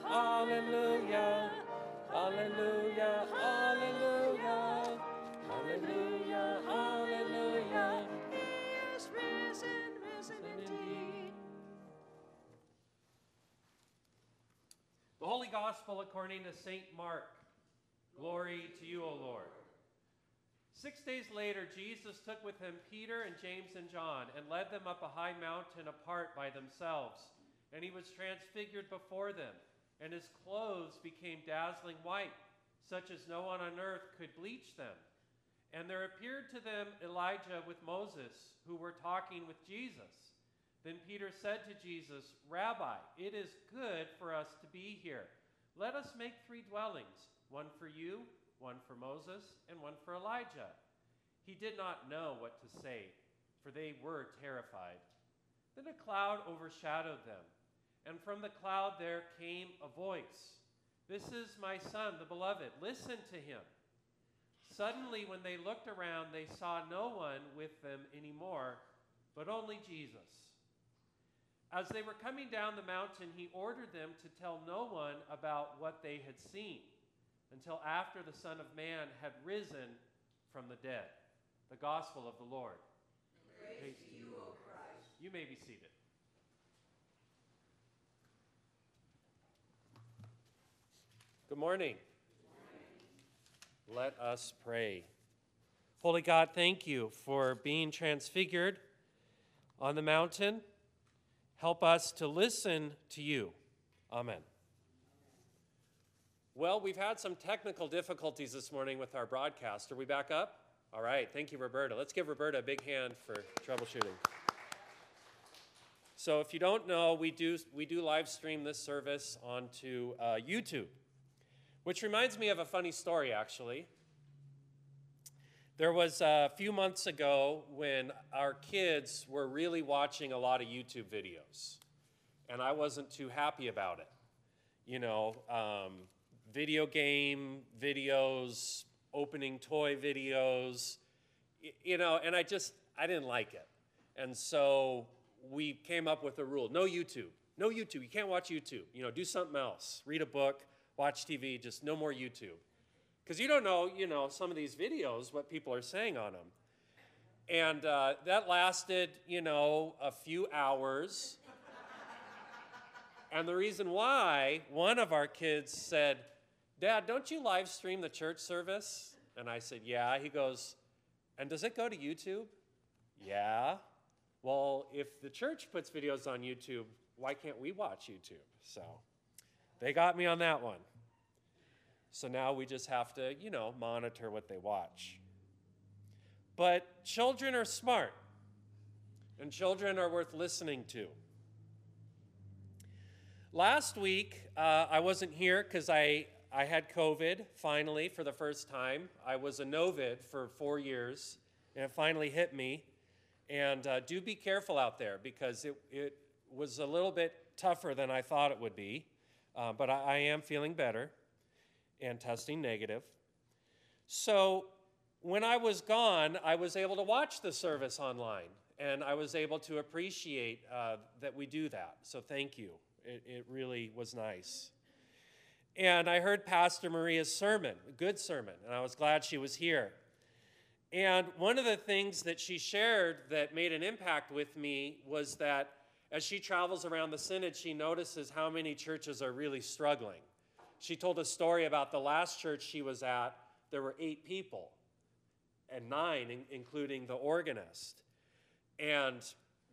Hallelujah, hallelujah, hallelujah, hallelujah, hallelujah. He is risen, risen indeed. The Holy Gospel according to St. Mark. Glory to you, O Lord. Six days later, Jesus took with him Peter and James and John and led them up a high mountain apart by themselves. And he was transfigured before them, and his clothes became dazzling white, such as no one on earth could bleach them. And there appeared to them Elijah with Moses, who were talking with Jesus. Then Peter said to Jesus, Rabbi, it is good for us to be here. Let us make three dwellings one for you, one for Moses, and one for Elijah. He did not know what to say, for they were terrified. Then a cloud overshadowed them, and from the cloud there came a voice This is my son, the beloved. Listen to him. Suddenly, when they looked around, they saw no one with them anymore, but only Jesus. As they were coming down the mountain, he ordered them to tell no one about what they had seen until after the Son of Man had risen from the dead. The Gospel of the Lord. Praise, to you, O Christ. You may be seated. Good morning. Let us pray. Holy God, thank you for being transfigured on the mountain. Help us to listen to you. Amen. Well, we've had some technical difficulties this morning with our broadcast. Are we back up? All right. Thank you, Roberta. Let's give Roberta a big hand for troubleshooting. So, if you don't know, we do, we do live stream this service onto uh, YouTube, which reminds me of a funny story, actually. There was a few months ago when our kids were really watching a lot of YouTube videos, and I wasn't too happy about it. You know, um, video game videos, opening toy videos, you know, and I just, I didn't like it. And so we came up with a rule no YouTube, no YouTube. You can't watch YouTube. You know, do something else. Read a book, watch TV, just no more YouTube. Because you don't know, you know, some of these videos, what people are saying on them. And uh, that lasted, you know, a few hours. and the reason why, one of our kids said, Dad, don't you live stream the church service? And I said, Yeah. He goes, And does it go to YouTube? Yeah. Well, if the church puts videos on YouTube, why can't we watch YouTube? So they got me on that one. So now we just have to, you know, monitor what they watch. But children are smart, and children are worth listening to. Last week, uh, I wasn't here because I, I had COVID finally for the first time. I was a novid for four years, and it finally hit me. And uh, do be careful out there because it, it was a little bit tougher than I thought it would be. Uh, but I, I am feeling better and testing negative. So when I was gone, I was able to watch the service online and I was able to appreciate uh, that we do that. So thank you. It, it really was nice. And I heard Pastor Maria's sermon, a good sermon, and I was glad she was here. And one of the things that she shared that made an impact with me was that as she travels around the synod, she notices how many churches are really struggling. She told a story about the last church she was at, there were eight people, and nine, in- including the organist. And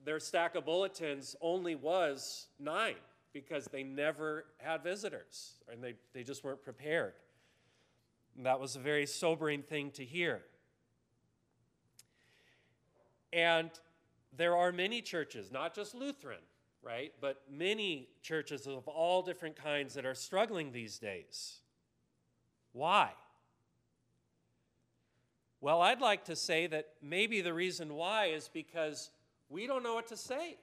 their stack of bulletins only was nine because they never had visitors and they, they just weren't prepared. And that was a very sobering thing to hear. And there are many churches, not just Lutheran, right? But many churches of all different kinds that are struggling these days. Why? Well, I'd like to say that maybe the reason why is because we don't know what to say.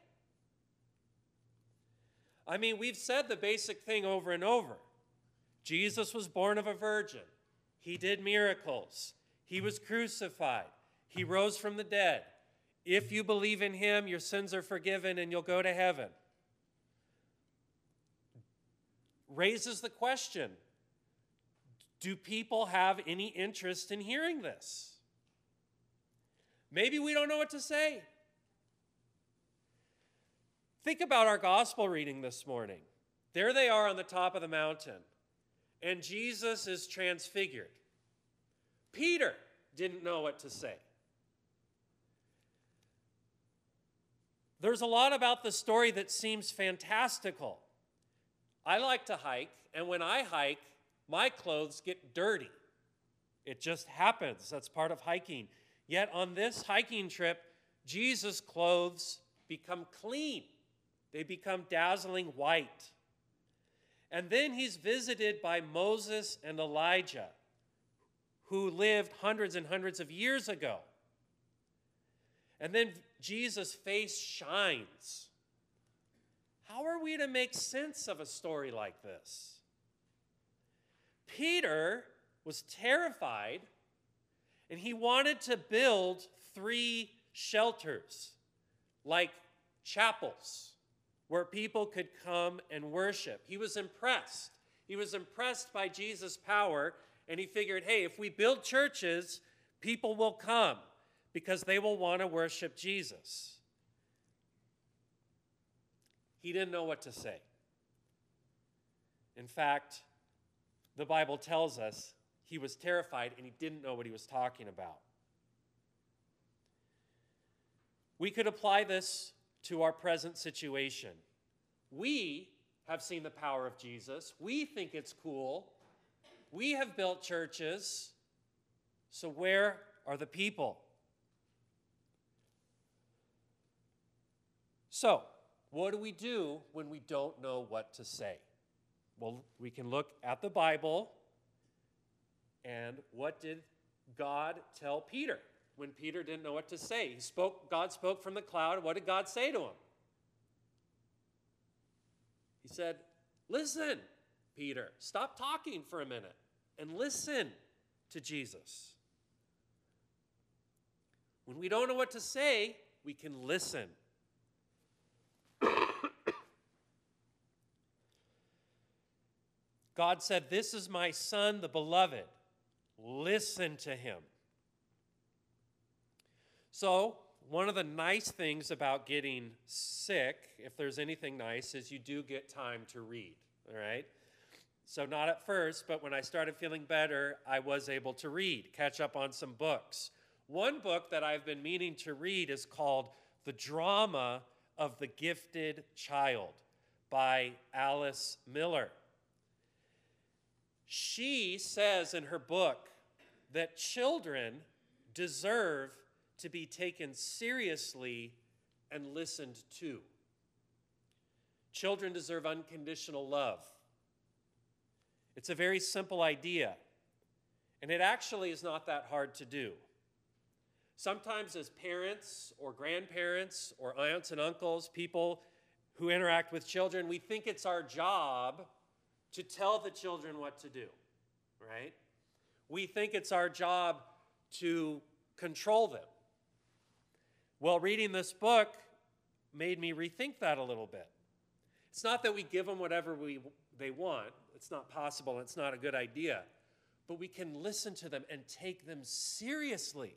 I mean, we've said the basic thing over and over Jesus was born of a virgin, he did miracles, he was crucified, he rose from the dead. If you believe in him, your sins are forgiven and you'll go to heaven. raises the question do people have any interest in hearing this? Maybe we don't know what to say. Think about our gospel reading this morning. There they are on the top of the mountain, and Jesus is transfigured. Peter didn't know what to say. There's a lot about the story that seems fantastical. I like to hike, and when I hike, my clothes get dirty. It just happens. That's part of hiking. Yet on this hiking trip, Jesus' clothes become clean, they become dazzling white. And then he's visited by Moses and Elijah, who lived hundreds and hundreds of years ago. And then Jesus' face shines. How are we to make sense of a story like this? Peter was terrified and he wanted to build three shelters, like chapels, where people could come and worship. He was impressed. He was impressed by Jesus' power, and he figured, hey, if we build churches, people will come because they will want to worship Jesus. He didn't know what to say. In fact, the Bible tells us he was terrified and he didn't know what he was talking about. We could apply this to our present situation. We have seen the power of Jesus. We think it's cool. We have built churches. So, where are the people? So, what do we do when we don't know what to say? Well, we can look at the Bible and what did God tell Peter when Peter didn't know what to say? He spoke, God spoke from the cloud. What did God say to him? He said, Listen, Peter, stop talking for a minute and listen to Jesus. When we don't know what to say, we can listen. God said, This is my son, the beloved. Listen to him. So, one of the nice things about getting sick, if there's anything nice, is you do get time to read, all right? So, not at first, but when I started feeling better, I was able to read, catch up on some books. One book that I've been meaning to read is called The Drama of the Gifted Child by Alice Miller. She says in her book that children deserve to be taken seriously and listened to. Children deserve unconditional love. It's a very simple idea, and it actually is not that hard to do. Sometimes, as parents or grandparents or aunts and uncles, people who interact with children, we think it's our job to tell the children what to do, right? We think it's our job to control them. Well, reading this book made me rethink that a little bit. It's not that we give them whatever we, they want, it's not possible, it's not a good idea, but we can listen to them and take them seriously.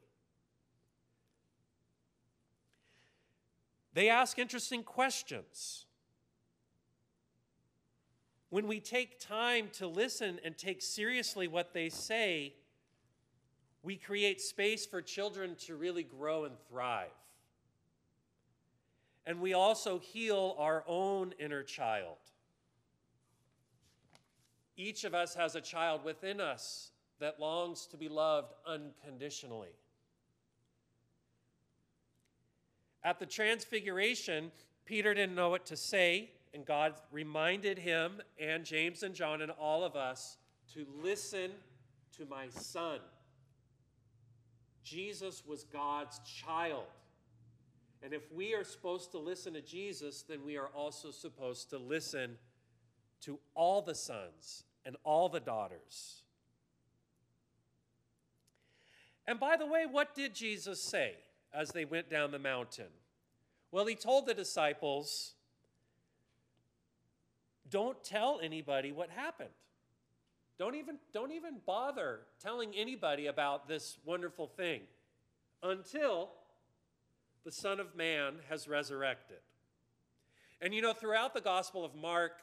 They ask interesting questions. When we take time to listen and take seriously what they say, we create space for children to really grow and thrive. And we also heal our own inner child. Each of us has a child within us that longs to be loved unconditionally. At the Transfiguration, Peter didn't know what to say and God reminded him and James and John and all of us to listen to my son. Jesus was God's child. And if we are supposed to listen to Jesus, then we are also supposed to listen to all the sons and all the daughters. And by the way, what did Jesus say as they went down the mountain? Well, he told the disciples, don't tell anybody what happened. Don't even, don't even bother telling anybody about this wonderful thing until the Son of Man has resurrected. And you know, throughout the Gospel of Mark,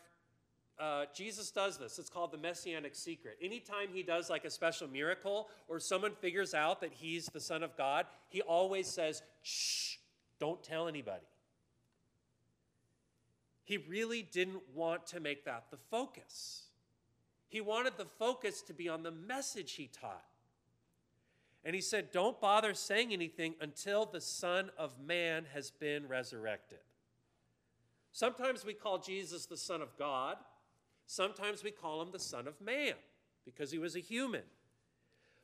uh, Jesus does this. It's called the Messianic secret. Anytime he does like a special miracle or someone figures out that he's the Son of God, he always says, shh, don't tell anybody. He really didn't want to make that the focus. He wanted the focus to be on the message he taught. And he said, Don't bother saying anything until the Son of Man has been resurrected. Sometimes we call Jesus the Son of God. Sometimes we call him the Son of Man because he was a human.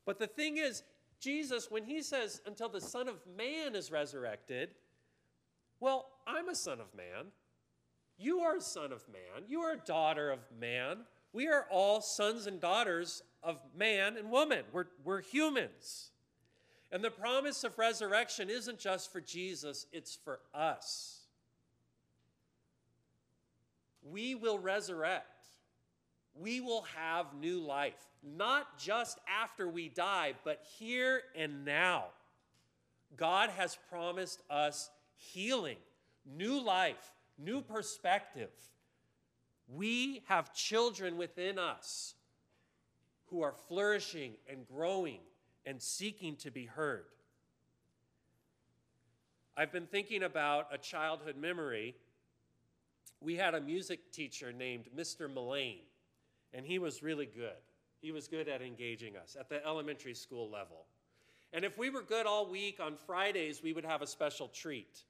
But the thing is, Jesus, when he says, until the Son of Man is resurrected, well, I'm a son of man. You are a son of man. You are a daughter of man. We are all sons and daughters of man and woman. We're, we're humans. And the promise of resurrection isn't just for Jesus, it's for us. We will resurrect. We will have new life, not just after we die, but here and now. God has promised us healing, new life, new perspective. We have children within us who are flourishing and growing and seeking to be heard. I've been thinking about a childhood memory. We had a music teacher named Mr. Mullane, and he was really good. He was good at engaging us at the elementary school level. And if we were good all week, on Fridays, we would have a special treat.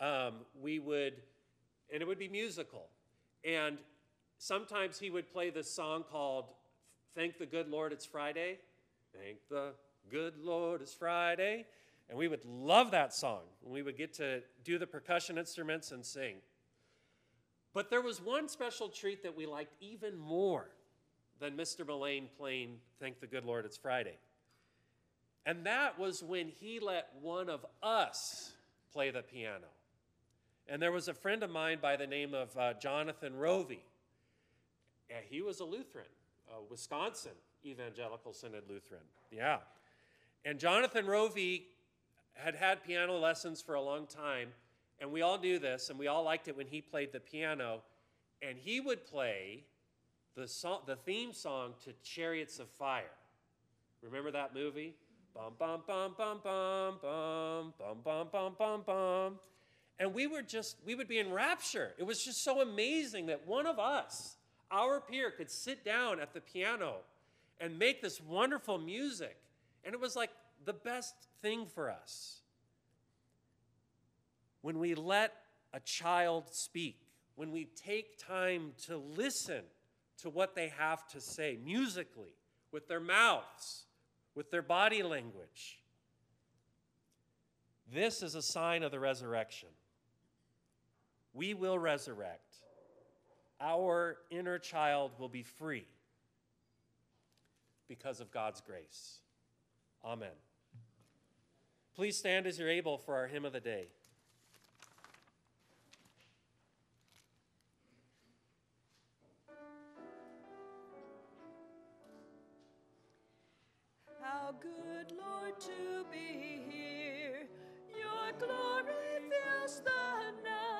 Um, we would, and it would be musical. And sometimes he would play this song called Thank the Good Lord It's Friday. Thank the good Lord it's Friday. And we would love that song. And we would get to do the percussion instruments and sing. But there was one special treat that we liked even more than Mr. Mullane playing Thank the Good Lord It's Friday. And that was when he let one of us play the piano. And there was a friend of mine by the name of uh, Jonathan Rovey. And he was a Lutheran, a Wisconsin Evangelical Synod Lutheran. Yeah. And Jonathan Rovey had had piano lessons for a long time, and we all knew this, and we all liked it when he played the piano. And he would play the, song, the theme song to Chariots of Fire. Remember that movie? Bum, bum, bum, bum, bum, bum, bum, bum, bum, bum, bum. And we were just, we would be in rapture. It was just so amazing that one of us, our peer, could sit down at the piano and make this wonderful music. And it was like the best thing for us. When we let a child speak, when we take time to listen to what they have to say musically, with their mouths, with their body language. This is a sign of the resurrection. We will resurrect. Our inner child will be free because of God's grace. Amen. Please stand as you're able for our hymn of the day. How good, Lord, to be here. Your glory fills the night.